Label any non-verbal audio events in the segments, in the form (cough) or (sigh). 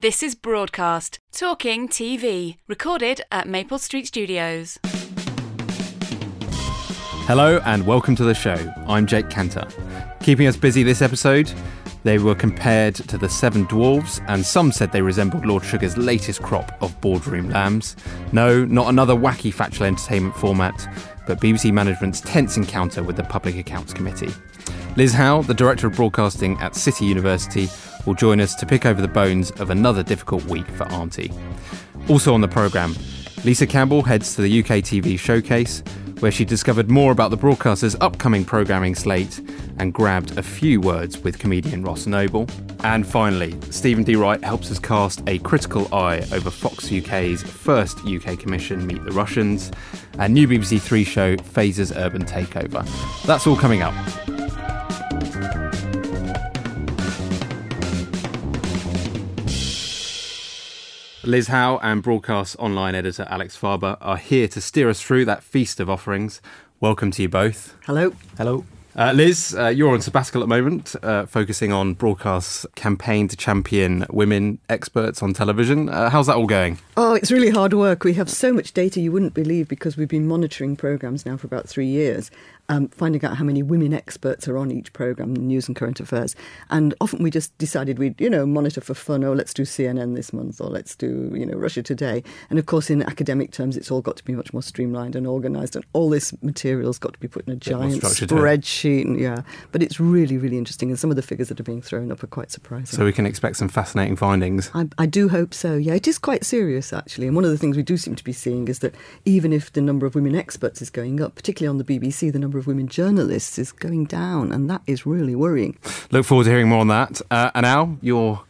This is Broadcast, Talking TV, recorded at Maple Street Studios. Hello and welcome to the show. I'm Jake Kanter. Keeping us busy this episode, they were compared to the Seven Dwarves, and some said they resembled Lord Sugar's latest crop of boardroom lambs. No, not another wacky factual entertainment format, but BBC management's tense encounter with the Public Accounts Committee. Liz Howell, the Director of Broadcasting at City University, will join us to pick over the bones of another difficult week for Auntie. Also on the programme, Lisa Campbell heads to the UK TV showcase, where she discovered more about the broadcaster's upcoming programming slate and grabbed a few words with comedian Ross Noble. And finally, Stephen D. Wright helps us cast a critical eye over Fox UK's first UK commission, Meet the Russians, and new BBC Three show, Fazer's Urban Takeover. That's all coming up. Liz Howell and broadcast online editor Alex Farber are here to steer us through that feast of offerings. Welcome to you both. Hello. Hello. Uh, Liz, uh, you're on sabbatical at the moment, uh, focusing on broadcast's campaign to champion women experts on television. Uh, how's that all going? Oh, it's really hard work. We have so much data you wouldn't believe because we've been monitoring programmes now for about three years um, finding out how many women experts are on each program, news and current affairs. And often we just decided we'd, you know, monitor for fun. Oh, let's do CNN this month, or let's do, you know, Russia Today. And of course, in academic terms, it's all got to be much more streamlined and organised, and all this material's got to be put in a giant spreadsheet. And, yeah, but it's really, really interesting, and some of the figures that are being thrown up are quite surprising. So we can expect some fascinating findings. I, I do hope so. Yeah, it is quite serious actually. And one of the things we do seem to be seeing is that even if the number of women experts is going up, particularly on the BBC, the number number of women journalists is going down, and that is really worrying. Look forward to hearing more on that. Uh, and Al, your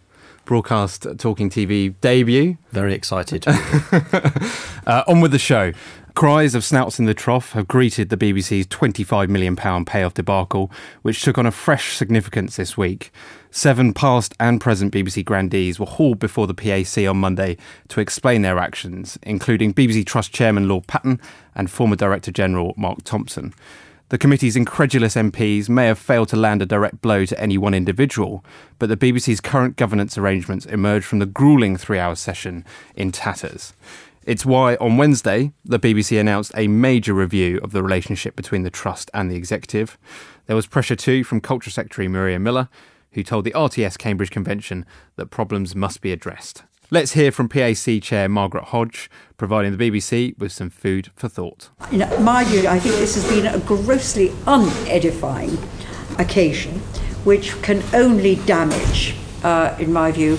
broadcast talking TV debut. Very excited. (laughs) uh, on with the show. Cries of snouts in the trough have greeted the BBC's £25 million payoff debacle, which took on a fresh significance this week. Seven past and present BBC grandees were hauled before the PAC on Monday to explain their actions, including BBC Trust Chairman Lord Patten and former Director General Mark Thompson. The committee's incredulous MPs may have failed to land a direct blow to any one individual, but the BBC's current governance arrangements emerged from the grueling three hour session in tatters. It's why on Wednesday, the BBC announced a major review of the relationship between the Trust and the Executive. There was pressure too from Culture Secretary Maria Miller, who told the RTS Cambridge Convention that problems must be addressed. Let's hear from PAC Chair Margaret Hodge, providing the BBC with some food for thought. In my view, I think this has been a grossly unedifying occasion, which can only damage, uh, in my view,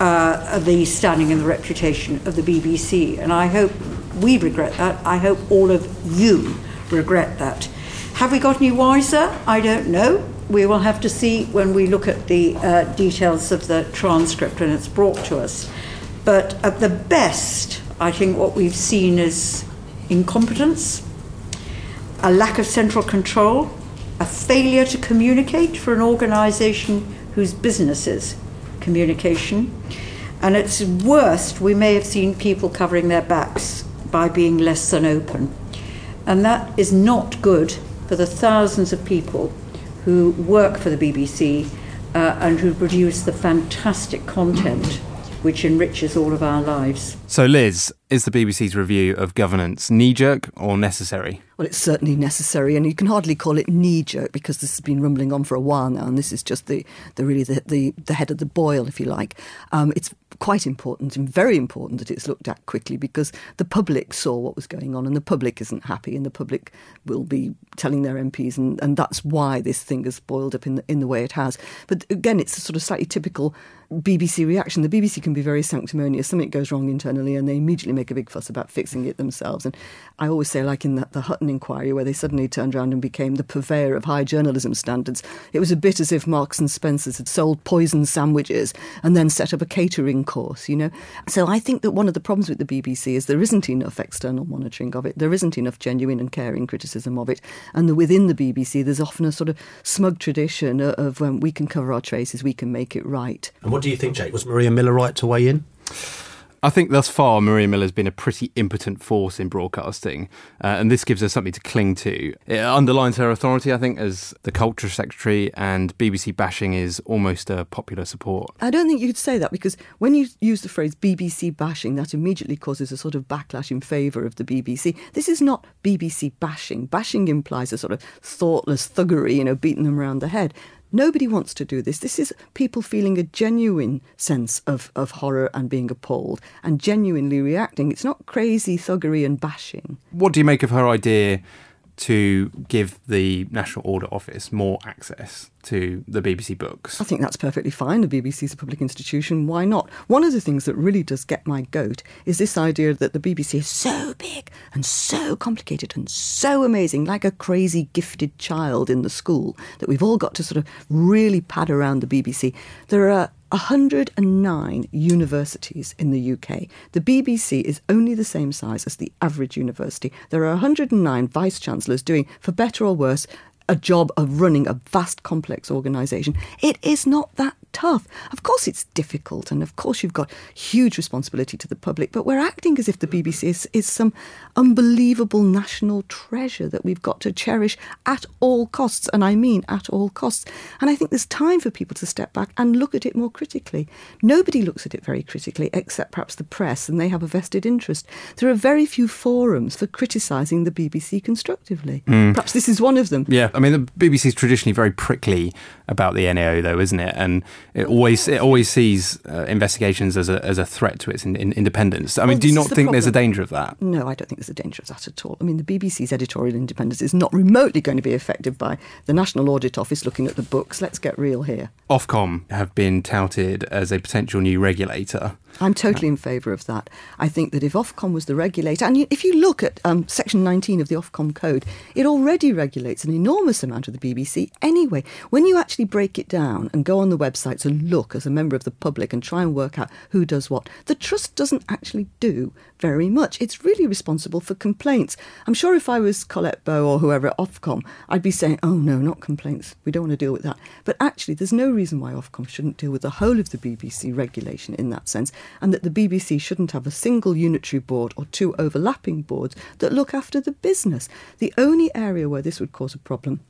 uh, the standing and the reputation of the BBC. And I hope we regret that. I hope all of you regret that. Have we got any wiser? I don't know. We will have to see when we look at the uh, details of the transcript when it's brought to us. But at the best, I think what we've seen is incompetence, a lack of central control, a failure to communicate for an organisation whose business is communication. And at worst, we may have seen people covering their backs by being less than open. And that is not good for the thousands of people who work for the BBC uh, and who produce the fantastic content which enriches all of our lives. So, Liz, is the BBC's review of governance knee jerk or necessary? Well, it's certainly necessary, and you can hardly call it knee jerk because this has been rumbling on for a while now, and this is just the, the really the, the, the head of the boil, if you like. Um, it's quite important and very important that it's looked at quickly because the public saw what was going on, and the public isn't happy, and the public will be telling their MPs, and, and that's why this thing has boiled up in the, in the way it has. But again, it's a sort of slightly typical BBC reaction. The BBC can be very sanctimonious. Something goes wrong internally, and they immediately make a big fuss about fixing it themselves. And I always say, like in the, the Hutton inquiry, where they suddenly turned around and became the purveyor of high journalism standards, it was a bit as if Marks and Spencers had sold poison sandwiches and then set up a catering course, you know. So I think that one of the problems with the BBC is there isn't enough external monitoring of it. There isn't enough genuine and caring criticism of it. And the, within the BBC, there's often a sort of smug tradition of, of um, we can cover our traces, we can make it right. And what do you think, Jake? Was Maria Miller right to weigh in? I think thus far Maria Miller's been a pretty impotent force in broadcasting, uh, and this gives her something to cling to. It underlines her authority, I think, as the culture secretary, and BBC bashing is almost a popular support. I don't think you could say that because when you use the phrase BBC bashing, that immediately causes a sort of backlash in favour of the BBC. This is not BBC bashing. Bashing implies a sort of thoughtless thuggery, you know, beating them around the head. Nobody wants to do this. This is people feeling a genuine sense of, of horror and being appalled and genuinely reacting. It's not crazy thuggery and bashing. What do you make of her idea to give the National Audit Office more access to the BBC books? I think that's perfectly fine. The BBC is a public institution. Why not? One of the things that really does get my goat is this idea that the BBC is so big and so complicated and so amazing, like a crazy gifted child in the school, that we've all got to sort of really pad around the BBC. There are 109 universities in the UK. The BBC is only the same size as the average university. There are 109 vice chancellors doing, for better or worse, a job of running a vast complex organisation. It is not that tough. Of course, it's difficult, and of course, you've got huge responsibility to the public, but we're acting as if the BBC is, is some unbelievable national treasure that we've got to cherish at all costs, and I mean at all costs. And I think there's time for people to step back and look at it more critically. Nobody looks at it very critically, except perhaps the press, and they have a vested interest. There are very few forums for criticising the BBC constructively. Mm. Perhaps this is one of them. Yeah, I mean, the BBC is traditionally very prickly about the NAO, though, isn't it? And it always it always sees uh, investigations as a as a threat to its in, in independence. I mean, well, do you not the think problem. there's a danger of that? No, I don't think there's a danger of that at all. I mean, the BBC's editorial independence is not remotely going to be affected by the National Audit Office looking at the books. Let's get real here. Ofcom have been touted as a potential new regulator. I'm totally in favour of that. I think that if Ofcom was the regulator, and if you look at um, Section 19 of the Ofcom Code, it already regulates an enormous amount of the BBC anyway. When you actually break it down and go on the websites and look as a member of the public and try and work out who does what, the Trust doesn't actually do very much. It's really responsible for complaints. I'm sure if I was Colette Bowe or whoever at Ofcom, I'd be saying, oh no, not complaints. We don't want to deal with that. But actually, there's no reason why Ofcom shouldn't deal with the whole of the BBC regulation in that sense and that the BBC shouldn't have a single unitary board or two overlapping boards that look after the business. The only area where this would cause a problem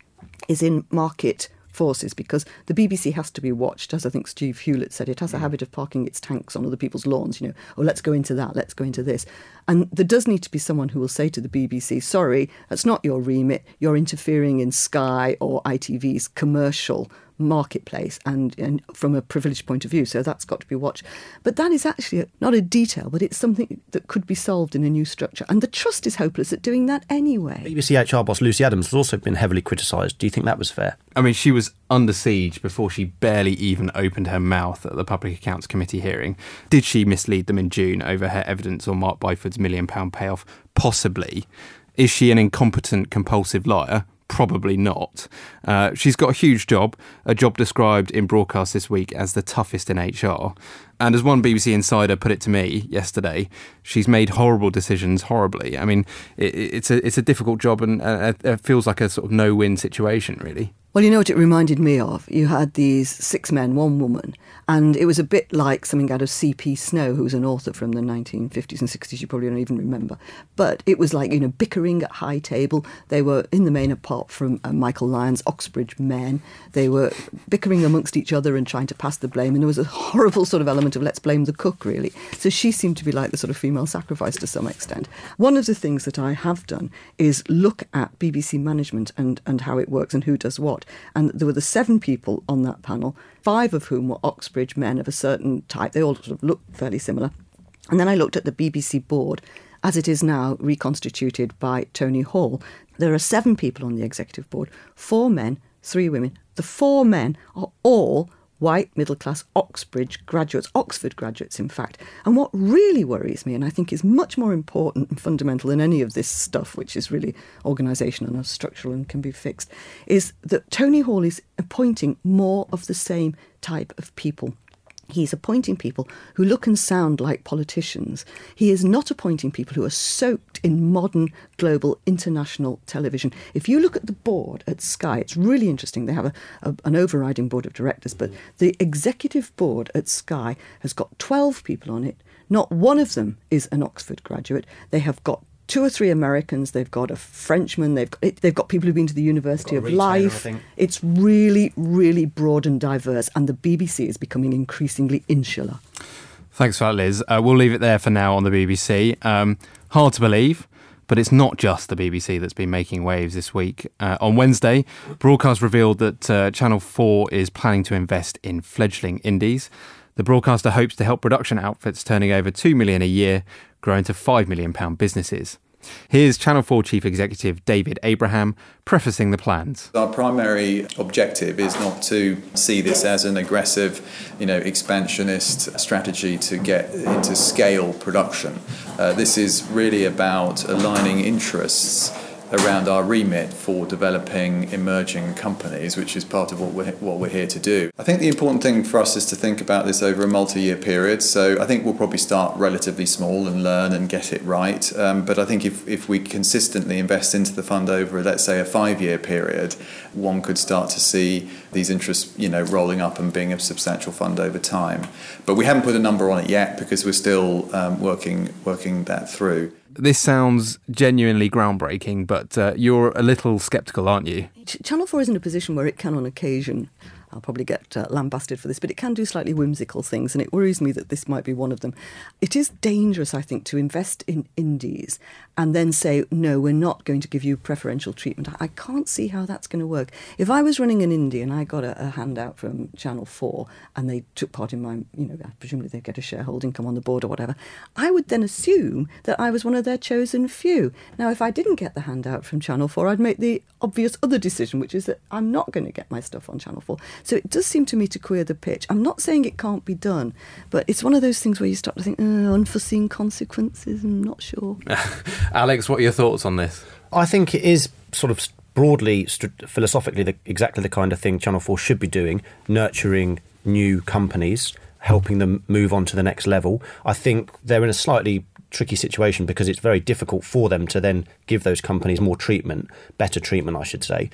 is in market forces because the BBC has to be watched, as I think Steve Hewlett said. It has a mm. habit of parking its tanks on other people's lawns, you know, oh, let's go into that, let's go into this. And there does need to be someone who will say to the BBC, sorry, that's not your remit, you're interfering in Sky or ITV's commercial marketplace and, and from a privileged point of view. So that's got to be watched. But that is actually a, not a detail, but it's something that could be solved in a new structure. And the trust is hopeless at doing that anyway. BBC HR boss Lucy Adams has also been heavily criticised. Do you think that was fair? I mean, she was under siege before she barely even opened her mouth at the Public Accounts Committee hearing. Did she mislead them in June over her evidence on Mark Byford's million pound payoff? Possibly. Is she an incompetent, compulsive liar? Probably not. Uh, she's got a huge job, a job described in broadcast this week as the toughest in HR. And as one BBC insider put it to me yesterday, she's made horrible decisions horribly. I mean, it, it's a it's a difficult job, and uh, it feels like a sort of no win situation, really. Well, you know what it reminded me of? You had these six men, one woman, and it was a bit like something out of C.P. Snow, who was an author from the 1950s and 60s, you probably don't even remember. But it was like, you know, bickering at high table. They were, in the main, apart from uh, Michael Lyons, Oxbridge men. They were bickering amongst each other and trying to pass the blame. And there was a horrible sort of element of let's blame the cook, really. So she seemed to be like the sort of female sacrifice to some extent. One of the things that I have done is look at BBC management and, and how it works and who does what. And there were the seven people on that panel, five of whom were Oxbridge men of a certain type. They all sort of looked fairly similar. And then I looked at the BBC board as it is now reconstituted by Tony Hall. There are seven people on the executive board, four men, three women. The four men are all white, middle class Oxbridge graduates, Oxford graduates, in fact. And what really worries me, and I think is much more important and fundamental than any of this stuff, which is really organisational and structural and can be fixed, is that Tony Hall is appointing more of the same type of people. He's appointing people who look and sound like politicians. He is not appointing people who are soaked in modern, global, international television. If you look at the board at Sky, it's really interesting. They have a, a, an overriding board of directors, but the executive board at Sky has got 12 people on it. Not one of them is an Oxford graduate. They have got two or three Americans. They've got a Frenchman. They've got, they've got people who've been to the University of retailer, Life. It's really, really broad and diverse, and the BBC is becoming increasingly insular. Thanks for that, Liz. Uh, we'll leave it there for now on the BBC. Um, hard to believe, but it's not just the BBC that's been making waves this week. Uh, on Wednesday, broadcast revealed that uh, Channel 4 is planning to invest in fledgling indies. The broadcaster hopes to help production outfits turning over 2 million a year grow into 5 million pound businesses. Here's Channel 4 Chief Executive David Abraham prefacing the plans. Our primary objective is not to see this as an aggressive, you know, expansionist strategy to get into scale production. Uh, this is really about aligning interests around our remit for developing emerging companies, which is part of what we're, what we're here to do. I think the important thing for us is to think about this over a multi-year period. So I think we'll probably start relatively small and learn and get it right. Um, but I think if, if we consistently invest into the fund over, let's say, a five-year period, one could start to see these interests, you know, rolling up and being a substantial fund over time. But we haven't put a number on it yet because we're still um, working working that through. This sounds genuinely groundbreaking, but uh, you're a little sceptical, aren't you? Ch- Channel 4 is in a position where it can, on occasion, I'll probably get uh, lambasted for this, but it can do slightly whimsical things, and it worries me that this might be one of them. It is dangerous, I think, to invest in indies and then say, no, we're not going to give you preferential treatment. I can't see how that's going to work. If I was running an indie and I got a, a handout from Channel 4 and they took part in my, you know, presumably they get a shareholding, come on the board or whatever, I would then assume that I was one of their chosen few. Now, if I didn't get the handout from Channel 4, I'd make the obvious other decision, which is that I'm not going to get my stuff on Channel 4. So it does seem to me to queer the pitch. I'm not saying it can't be done, but it's one of those things where you start to think, oh, unforeseen consequences, I'm not sure. (laughs) Alex, what are your thoughts on this? I think it is sort of broadly, st- philosophically, the, exactly the kind of thing Channel 4 should be doing, nurturing new companies, helping them move on to the next level. I think they're in a slightly tricky situation because it's very difficult for them to then give those companies more treatment, better treatment, I should say.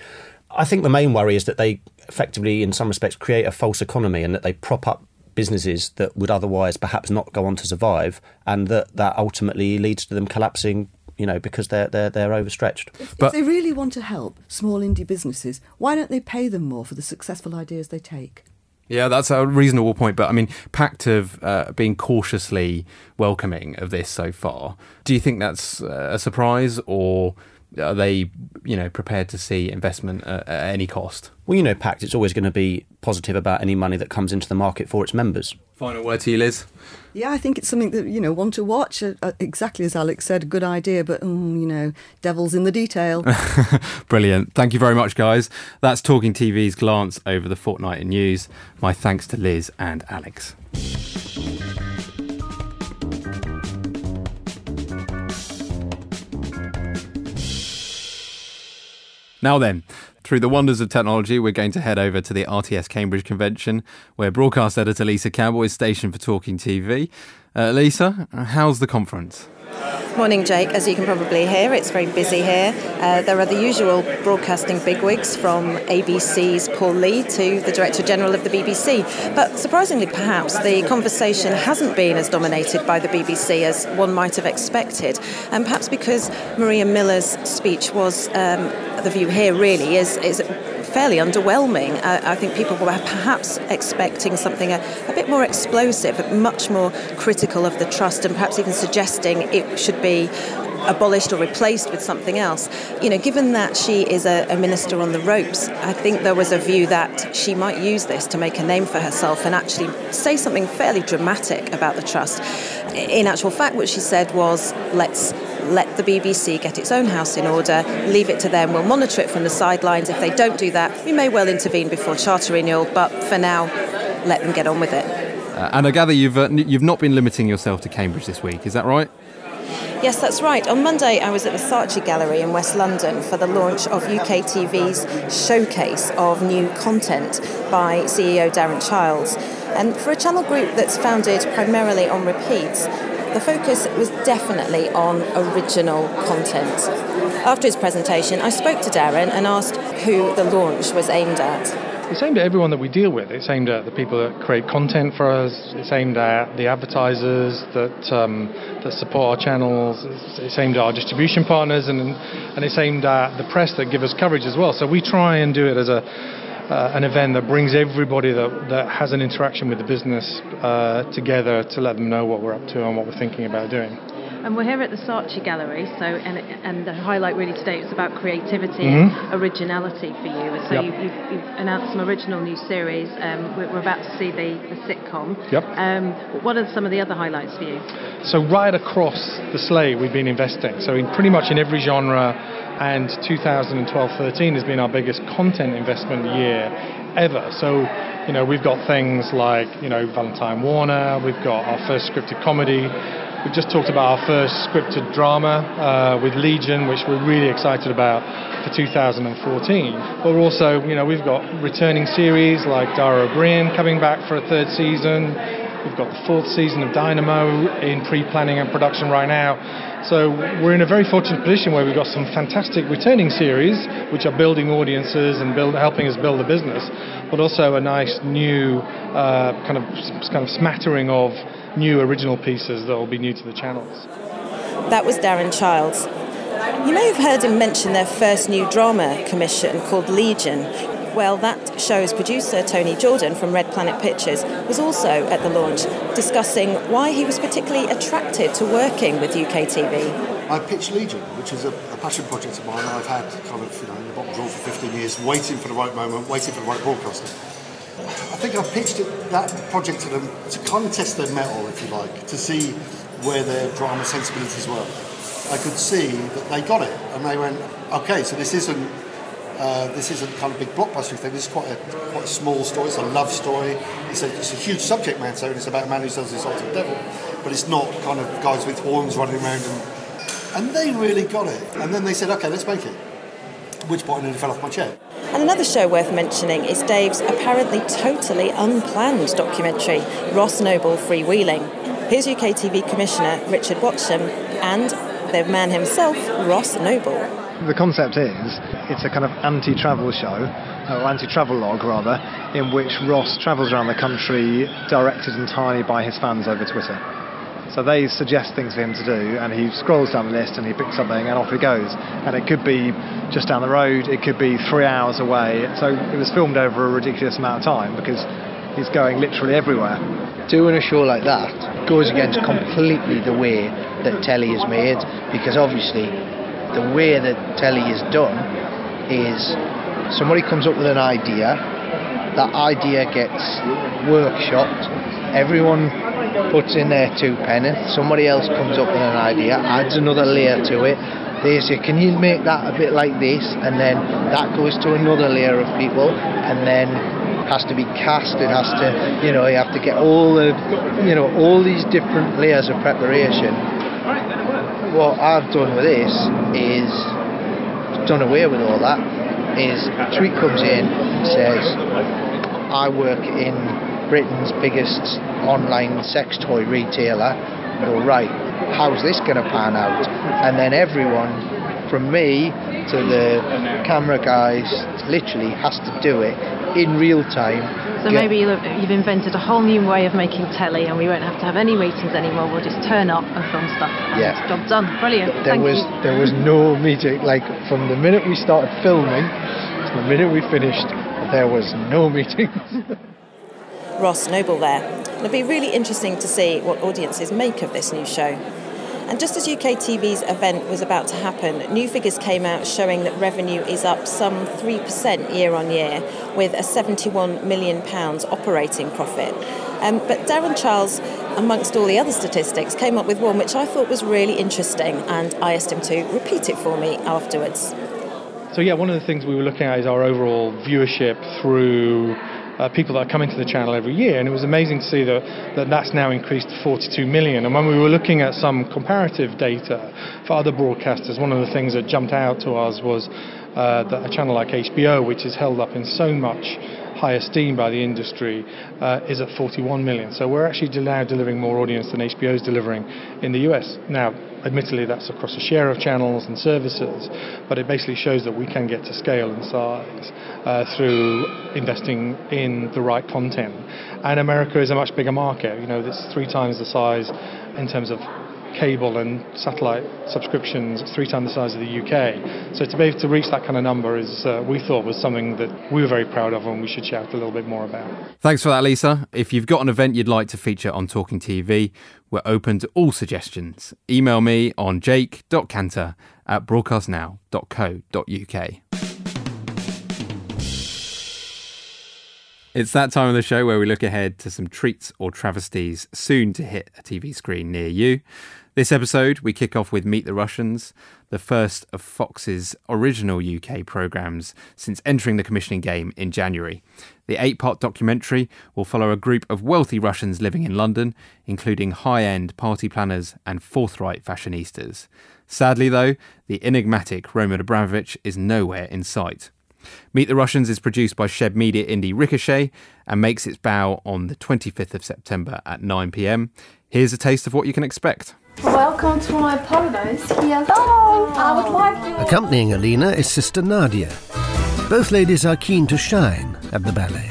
I think the main worry is that they effectively, in some respects, create a false economy and that they prop up businesses that would otherwise perhaps not go on to survive, and that that ultimately leads to them collapsing. You know, because they're they're they're overstretched. But- if they really want to help small indie businesses, why don't they pay them more for the successful ideas they take? Yeah, that's a reasonable point. But I mean, Pact have uh, been cautiously welcoming of this so far. Do you think that's uh, a surprise, or are they, you know, prepared to see investment at, at any cost? Well, you know, Pact, it's always going to be positive about any money that comes into the market for its members. Final word to you, Liz. Yeah, I think it's something that you know want to watch. Uh, uh, exactly as Alex said, a good idea, but mm, you know, devil's in the detail. (laughs) Brilliant. Thank you very much, guys. That's Talking TV's glance over the fortnight in news. My thanks to Liz and Alex. Now then, through the wonders of technology, we're going to head over to the RTS Cambridge convention, where broadcast editor Lisa Campbell is stationed for Talking TV. Uh, Lisa, how's the conference? Morning, Jake. As you can probably hear, it's very busy here. Uh, there are the usual broadcasting bigwigs from ABC's Paul Lee to the Director General of the BBC. But surprisingly, perhaps, the conversation hasn't been as dominated by the BBC as one might have expected. And perhaps because Maria Miller's speech was, um, the view here really is, is fairly underwhelming. I think people were perhaps expecting something a, a bit more explosive, much more critical of the trust, and perhaps even suggesting it should be abolished or replaced with something else. You know, given that she is a, a, minister on the ropes, I think there was a view that she might use this to make a name for herself and actually say something fairly dramatic about the trust. In actual fact, what she said was, let's let the BBC get its own house in order, leave it to them, we'll monitor it from the sidelines. If they don't do that, we may well intervene before charter renewal, but for now, let them get on with it. Uh, and I gather you've uh, you've not been limiting yourself to Cambridge this week, is that right? Yes, that's right. On Monday, I was at the Saatchi Gallery in West London for the launch of UK TV's showcase of new content by CEO Darren Childs. And for a channel group that's founded primarily on repeats, the focus was definitely on original content. After his presentation, I spoke to Darren and asked who the launch was aimed at. It's aimed at everyone that we deal with. It's aimed at the people that create content for us. It's aimed at the advertisers that um, that support our channels. It's, it's, aimed at our distribution partners, and and it's aimed at the press that give us coverage as well. So we try and do it as a uh, an event that brings everybody that, that has an interaction with the business uh, together to let them know what we're up to and what we're thinking about doing. And we're here at the Saatchi Gallery, so and, and the highlight really today is about creativity mm-hmm. and originality for you. So yep. you've, you've, you've, announced some original new series. Um, we're, we're, about to see the, the sitcom. Yep. Um, what are some of the other highlights for you? So right across the slate, we've been investing. So in pretty much in every genre, and 2012-13 has been our biggest content investment year ever. So you know, we've got things like, you know, Valentine Warner, we've got our first scripted comedy, We've just talked about our first scripted drama uh, with Legion, which we're really excited about for 2014. But we're also, you know, we've got returning series like Dara Ó Briain coming back for a third season. We've got the fourth season of Dynamo in pre-planning and production right now. So we're in a very fortunate position where we've got some fantastic returning series, which are building audiences and build, helping us build a business, but also a nice new uh, kind of kind of smattering of new original pieces that will be new to the channels. That was Darren Childs. You may have heard him mention their first new drama commission called Legion. Well, that show's producer, Tony Jordan from Red Planet Pictures, was also at the launch discussing why he was particularly attracted to working with UK TV. I pitched Legion, which is a, a, passion project of mine I've had kind of you know, in the bottom drawer for 15 years, waiting for the right moment, waiting for the right broadcaster. I think I pitched it, that project to them to kind of test their mettle, if you like, to see where their drama sensibilities were. I could see that they got it, and they went, okay, so this isn't uh, this isn't kind of big blockbuster thing. This is quite a quite a small story. It's a love story. It's a, it's a huge subject matter, and it's about a man who sells his soul to the devil. But it's not kind of guys with horns running around, and and they really got it. And then they said, okay, let's make it. At which point, I nearly fell off my chair. And another show worth mentioning is Dave's apparently totally unplanned documentary, Ross Noble Freewheeling. Here's UK TV Commissioner Richard Watsham and the man himself, Ross Noble. The concept is it's a kind of anti travel show, uh, or anti travel log rather, in which Ross travels around the country directed entirely by his fans over Twitter. So they suggest things for him to do, and he scrolls down the list and he picks something, and off he goes. And it could be just down the road, it could be three hours away. So it was filmed over a ridiculous amount of time because he's going literally everywhere. Doing a show like that goes against completely the way that telly is made, because obviously the way that telly is done is somebody comes up with an idea, that idea gets workshopped, everyone puts in their two pence, somebody else comes up with an idea, adds another layer to it. They say, can you make that a bit like this? And then that goes to another layer of people, and then has to be cast. It has to, you know, you have to get all the, you know, all these different layers of preparation. What I've done with this is done away with all that. Is Tweet comes in and says, I work in Britain's biggest online sex toy retailer go, right, how's this going to pan out? And then everyone, from me to the camera guys, literally has to do it in real time. So maybe you've invented a whole new way of making telly, and we won't have to have any meetings anymore. We'll just turn up and film stuff. yeah, job done. Brilliant. There Thank was you. there was no meeting. Like from the minute we started filming to the minute we finished, there was no meetings. Ross Noble there. It'll be really interesting to see what audiences make of this new show. And just as UK TV's event was about to happen, new figures came out showing that revenue is up some 3% year on year, with a £71 million operating profit. Um, but Darren Childs, amongst all the other statistics, came up with one which I thought was really interesting, and I asked him to repeat it for me afterwards. So, yeah, one of the things we were looking at is our overall viewership through uh, people that are coming to the channel every year, and it was amazing to see that, that that's now increased to 42 million. And when we were looking at some comparative data for other broadcasters, one of the things that jumped out to us was uh, that a channel like HBO, which is held up in so much high esteem by the industry, uh, is at 41 million. So we're actually now delivering more audience than HBO is delivering in the US. Now, admittedly, that's across a share of channels and services, but it basically shows that we can get to scale and size uh, through investing in the right content. And America is a much bigger market. You know, it's three times the size in terms of cable and satellite subscriptions, three times the size of the UK. So to be able to reach that kind of number is, uh, we thought, was something that we were very proud of and we should shout a little bit more about. Thanks for that, Lisa. If you've got an event you'd like to feature on Talking TV, we're open to all suggestions. Email me on jake.kanter at broadcastnow.co.uk. It's that time of the show where we look ahead to some treats or travesties soon to hit a TV screen near you. This episode, we kick off with Meet the Russians, the first of Fox's original UK programmes since entering the commissioning game in January. The eight part documentary will follow a group of wealthy Russians living in London, including high end party planners and forthright fashionistas. Sadly, though, the enigmatic Roman Abramovich is nowhere in sight. Meet the Russians is produced by Shed Media Indie Ricochet and makes its bow on the 25th of September at 9pm. Here's a taste of what you can expect. Welcome to my paradise. Yes. Oh, I would like to. Accompanying Alina is Sister Nadia. Both ladies are keen to shine at the ballet.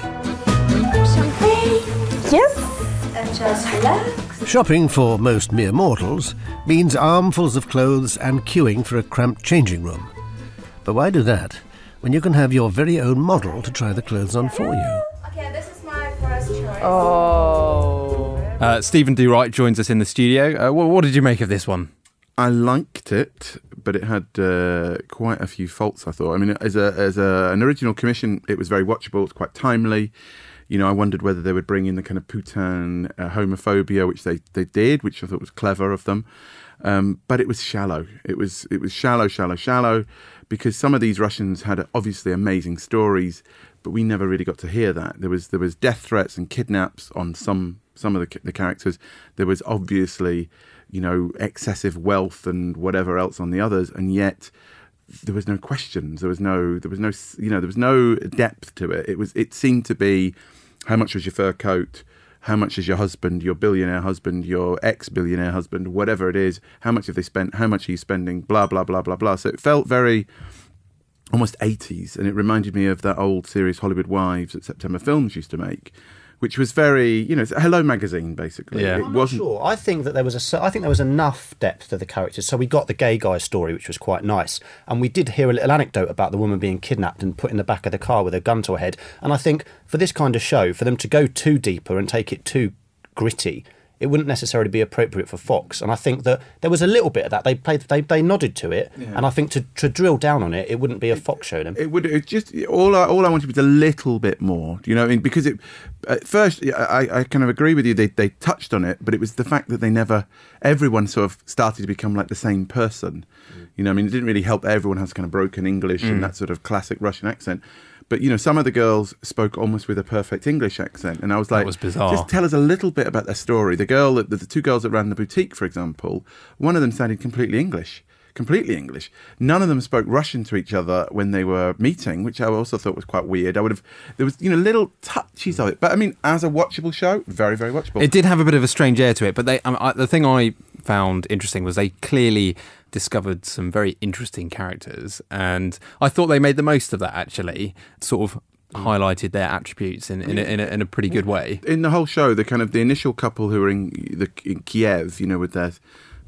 Champagne. Yes. And just relax. Shopping for most mere mortals means armfuls of clothes and queuing for a cramped changing room. But why do that when you can have your very own model to try the clothes on for you? Okay, this is my first choice. Oh. Uh, Stephen Do Wright joins us in the studio. Uh, what, what did you make of this one? I liked it, but it had uh, quite a few faults. I thought. I mean, as a as a, an original commission, it was very watchable. It's quite timely. You know, I wondered whether they would bring in the kind of Putin uh, homophobia, which they, they did, which I thought was clever of them. Um, but it was shallow. It was it was shallow, shallow, shallow, because some of these Russians had obviously amazing stories, but we never really got to hear that. There was there was death threats and kidnaps on some some of the, the characters. There was obviously, you know, excessive wealth and whatever else on the others, and yet there was no questions. There was no there was no you know there was no depth to it. It was it seemed to be how much was your fur coat. How much is your husband, your billionaire husband, your ex billionaire husband, whatever it is? How much have they spent? How much are you spending? Blah, blah, blah, blah, blah. So it felt very almost 80s and it reminded me of that old series Hollywood Wives that September Films used to make which was very you know hello magazine basically Yeah. it I'm wasn't sure. I think that there was a. I think there was enough depth to the characters. So we got the gay guy story, which was quite nice, and we did hear a little anecdote about the woman being kidnapped and put in the back of the car with a gun to her head. And I think for this kind of show, for them to go too deeper and take it too gritty. It wouldn't necessarily be appropriate for Fox, and I think that there was a little bit of that. They played, they, they nodded to it, Yeah. and I think to, to drill down on it, it wouldn't be a Fox show. Then it would it just all I, all I wanted was a little bit more. Do you know? what I mean, because it at first I, I kind of agree with you. They they touched on it, but it was the fact that they never everyone sort of started to become like the same person. You know, I mean, it didn't really help. Everyone has kind of broken English Mm. and that sort of classic Russian accent. But you know, some of the girls spoke almost with a perfect English accent, and I was like, that was bizarre. Just tell us a little bit about their story. The girl, that the, the two girls that ran the boutique, for example, one of them sounded completely English completely English. None of them spoke Russian to each other when they were meeting, which I also thought was quite weird. I would have there was you know little touches of it, but I mean, as a watchable show, very very watchable. It did have a bit of a strange air to it, but they, um, I, the thing I found interesting was they clearly discovered some very interesting characters, and I thought they made the most of that. Actually, sort of mm. highlighted their attributes in in a, in, a, in a pretty good way. in the whole show, the kind of the initial couple who were in the in Kiev, you know, with their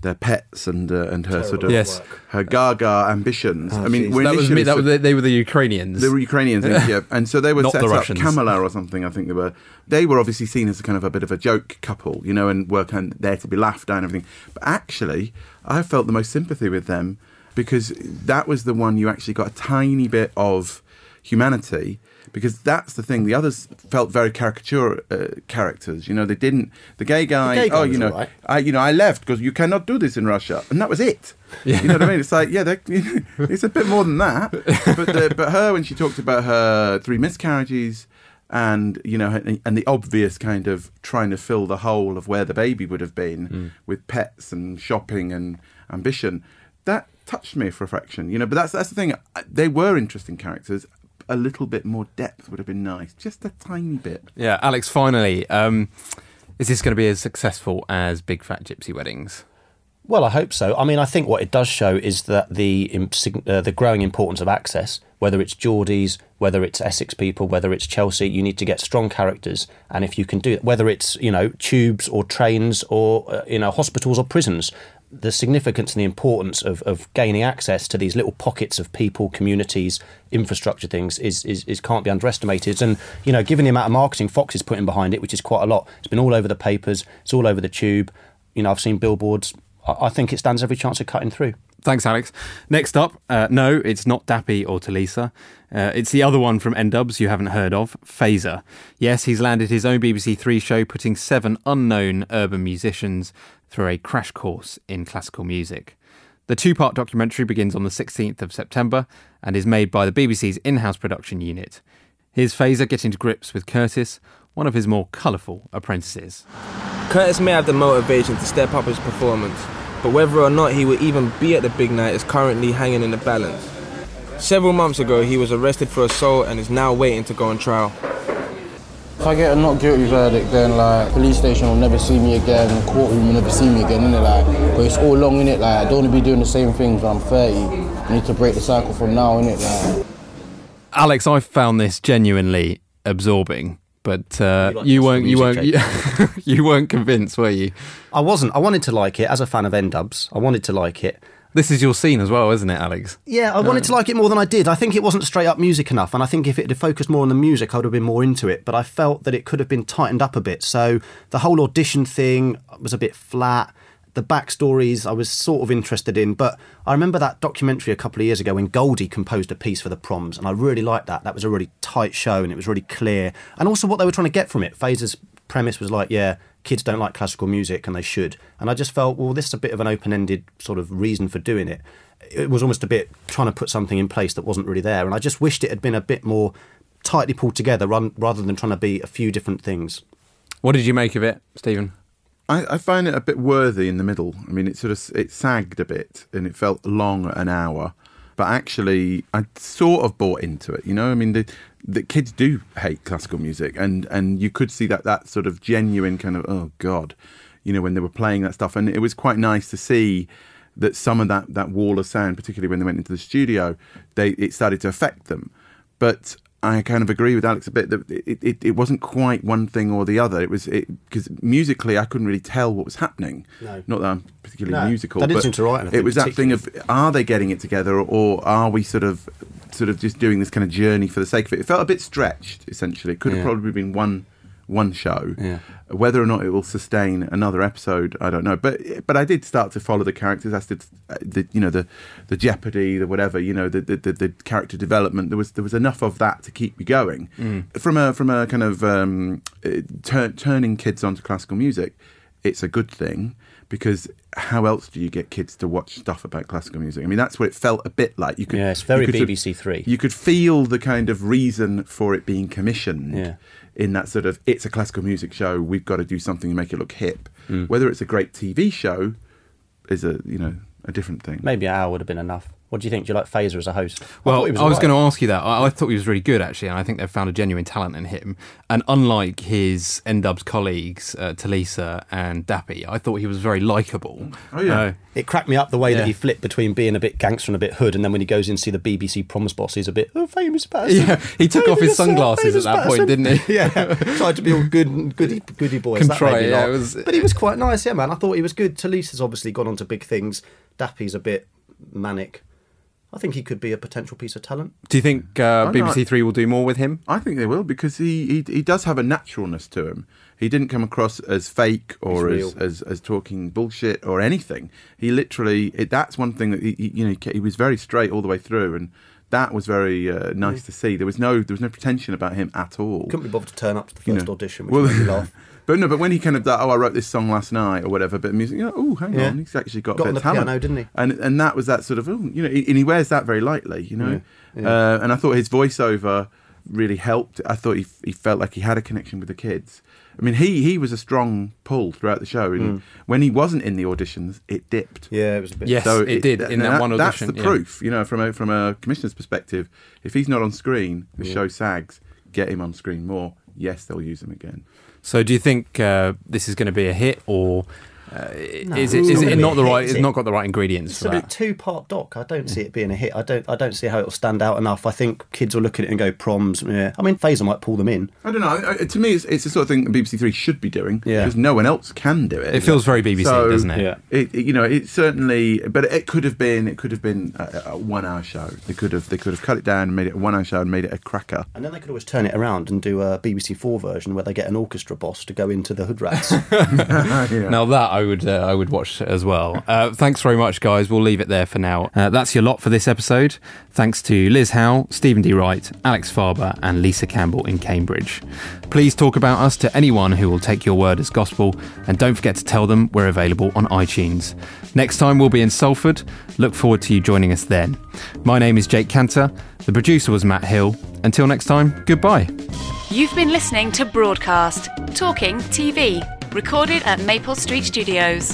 their pets and uh, and her sort of Yes. her Gaga ambitions. Oh, I mean, That was me- initially that was- they were the Ukrainians. They were Ukrainians, (laughs) in Kiev, and so they were Not set the up Russians. Kamala or something. I think they were. They were obviously seen as a kind of a bit of a joke couple, you know, and were kind of there to be laughed at and everything. But actually, I felt the most sympathy with them because that was the one you actually got a tiny bit of humanity. Because that's the thing. The others felt very caricature uh, characters. You know, they didn't. The gay guy. The gay guy oh, you know, right. I, you know, I left because you cannot do this in Russia, and that was it. (laughs) You know what I mean? It's like, yeah, it's a bit more than that. (laughs) But the, but her when she talked about her three miscarriages, and you know, and, and the obvious kind of trying to fill the hole of where the baby would have been Mm. with pets and shopping and ambition, that touched me for a fraction. You know, but that's that's the thing. They were interesting characters. A little bit more depth would have been nice, just a tiny bit. Yeah, Alex. Finally, um, is this going to be as successful as Big Fat Gypsy Weddings? Well, I hope so. I mean, I think what it does show is that the uh, the growing importance of access, whether it's Geordies, whether it's Essex people, whether it's Chelsea, you need to get strong characters, and if you can do it, whether it's you know tubes or trains or uh, you know hospitals or prisons, the significance and the importance of, of gaining access to these little pockets of people, communities, infrastructure things is, is, is can't be underestimated. And you know, given the amount of marketing Fox is putting behind it, which is quite a lot, it's been all over the papers, it's all over the tube. You know, I've seen billboards I think it stands every chance of cutting through. Thanks, Alex. Next up, uh, no, it's not Dappy or Tulisa. Uh, it's the other one from N-Dubz you haven't heard of, Fazer. Yes, he's landed his own BBC Three show, putting seven unknown urban musicians through a crash course in classical music. The two part documentary begins on the 16th of September and is made by the BBC's in house production unit. Here's Fazer getting to grips with Curtis, one of his more colourful apprentices. Curtis may have the motivation to step up his performance, but whether or not he will even be at the big night is currently hanging in the balance. Several months ago, he was arrested for assault and is now waiting to go on trial. If I get a not guilty verdict, then like police station will never see me again, courtroom will never see me again, innit? Like, but it's all long, innit? Like, I don't want to be doing the same things when I'm 30. I need to break the cycle from now, innit? Like. Alex, I found this genuinely absorbing but uh, you, like you weren't you weren't you, (laughs) you, weren't convinced, were you? I wasn't. I wanted to like it as a fan of N-Dubz. I wanted to like it. This is your scene as well, isn't it, Alex? Yeah, I wanted to like it more than I did. I think it wasn't straight up music enough, and I think if it had focused more on the music, I would have been more into it. But I felt that it could have been tightened up a bit. So the whole audition thing was a bit flat the backstories I was sort of interested in, but I remember that documentary a couple of years ago when Goldie composed a piece for the proms, and I really liked that. That was a really tight show, and it was really clear, and also what they were trying to get from it. Fazer's premise was like, yeah, kids don't like classical music, and they should, and I just felt, well, this is a bit of an open-ended sort of reason for doing it. It was almost a bit trying to put something in place that wasn't really there, and I just wished it had been a bit more tightly pulled together, rather than trying to be a few different things. What did you make of it, Stephen? I, I, find it a bit worthy in the middle. I mean, it sort of it sagged a bit and it felt long an hour, but actually I sort of bought into it. You know, I mean, the the kids do hate classical music, and and you could see that that sort of genuine kind of oh god, you know, when they were playing that stuff, and it was quite nice to see that some of that that wall of sound, particularly when they went into the studio, they it started to affect them. But I kind of agree with Alex a bit that it, it, it wasn't quite one thing or the other. It was because musically I couldn't really tell what was happening. No. Not that I'm particularly no, musical. That didn't write anything. It was that thing of are they getting it together or are we sort of sort of just doing this kind of journey for the sake of it? It felt a bit stretched. Essentially, it could have probably been one one show. Yeah. Whether or not it will sustain another episode, I don't know. But but I did start to follow the characters. As did uh, the you know the the jeopardy, the whatever you know the the, the, character development. There was there was enough of that to keep me going. Mm. From a from a kind of um, uh, tur- turning kids onto classical music, it's a good thing because how else do you get kids to watch stuff about classical music? I mean, that's what it felt a bit like. You could, yeah, it's very could, BBC Three. You could feel the kind of reason for it being commissioned. Yeah in that sort of it's a classical music show we've got to do something to make it look hip. Mm. whether it's a great tv show is a you know a different thing. Maybe an hour would have been enough what do you think? Do you like Fazer as a host? Well, I, was, I was going to ask you that. I, I, thought he was really good, actually, and I think they've found a genuine talent in him. And unlike his N-Dubz colleagues, uh, Tulisa and Dappy, I thought he was very likable. Oh, yeah. Uh, it cracked me up the way yeah. that he flipped between being a bit gangster and a bit hood, and then when he goes in to see the BBC proms boss, he's a bit oh, famous person. Yeah, he took famous off his sunglasses at that person. point, didn't he? yeah, (laughs) tried to be all good, goody, goody boy. Contrite, yeah, was... But he was quite nice, yeah, man. I thought he was good. Tulisa's obviously gone on to big things. Dappy's a bit manic. I think he could be a potential piece of talent. Do you think uh, BBC Three will do more with him? I think they will because he, he he does have a naturalness to him. He didn't come across as fake or as, as, as talking bullshit or anything. He literally it, that's one thing that he, he, you know he was very straight all the way through and that was very uh, nice yeah. to see. There was no there was no pretension about him at all. Couldn't be bothered to turn up to the first you know, audition, which well, made me (laughs) laugh. But no, but when he kind of oh, I wrote this song last night or whatever, but music, you know, oh, hang yeah. on, he's actually got, got a bit on the of talent, piano, didn't he? And and that was that sort of, oh, you know, and he wears that very lightly, you know. Yeah. Yeah. Uh, and I thought his voiceover really helped. I thought he he felt like he had a connection with the kids. I mean, he he was a strong pull throughout the show, and Mm. when he wasn't in the auditions, it dipped. Yeah, it was a bit. Yes, it did, in that one audition, That's the yeah. proof, you know, from a from a commissioner's perspective. If he's not on screen, the Yeah. show sags. Get him on screen more. Yes, they'll use him again. So, do you think uh, this is going to be a hit, or uh, No, is it's not it not the a hit, right? is It's not got the right ingredients It's for a that. two part doc. I don't see it being a hit. I don't. I don't see how it'll stand out enough. I think kids will look at it and go proms. Yeah. I mean, Fazer might pull them in. I don't know. I- I- To me, it's, it's the sort of thing BBC Three should be doing Yeah. because no one else can do it. It feels very BBC, So, doesn't it? Yeah. It, it- you know, it certainly, but it could have been, it could have been a, a one-hour show. They could have, they could have cut it down and made it a one-hour show and made it a cracker. And then they could always turn it around and do a BBC Four version where they get an orchestra boss to go into the hood rats. (laughs) (laughs) Now that I would uh, I would watch as well. Uh, thanks very much, guys. We'll leave it there for now. Uh, that's your lot for this episode. Thanks to Liz Howell, Stephen D. Wright, Alex Farber, and Lisa Campbell in Cambridge. Please talk about us to anyone who will take your word as gospel, and don't forget to tell them we're available on iTunes. Next time we'll be in Salford. Look forward to you joining us then. My name is Jake Kanter. The producer was Matt Hill. Until next time, goodbye. You've been listening to Broadcast, Talking TV, recorded at Maple Street Studios.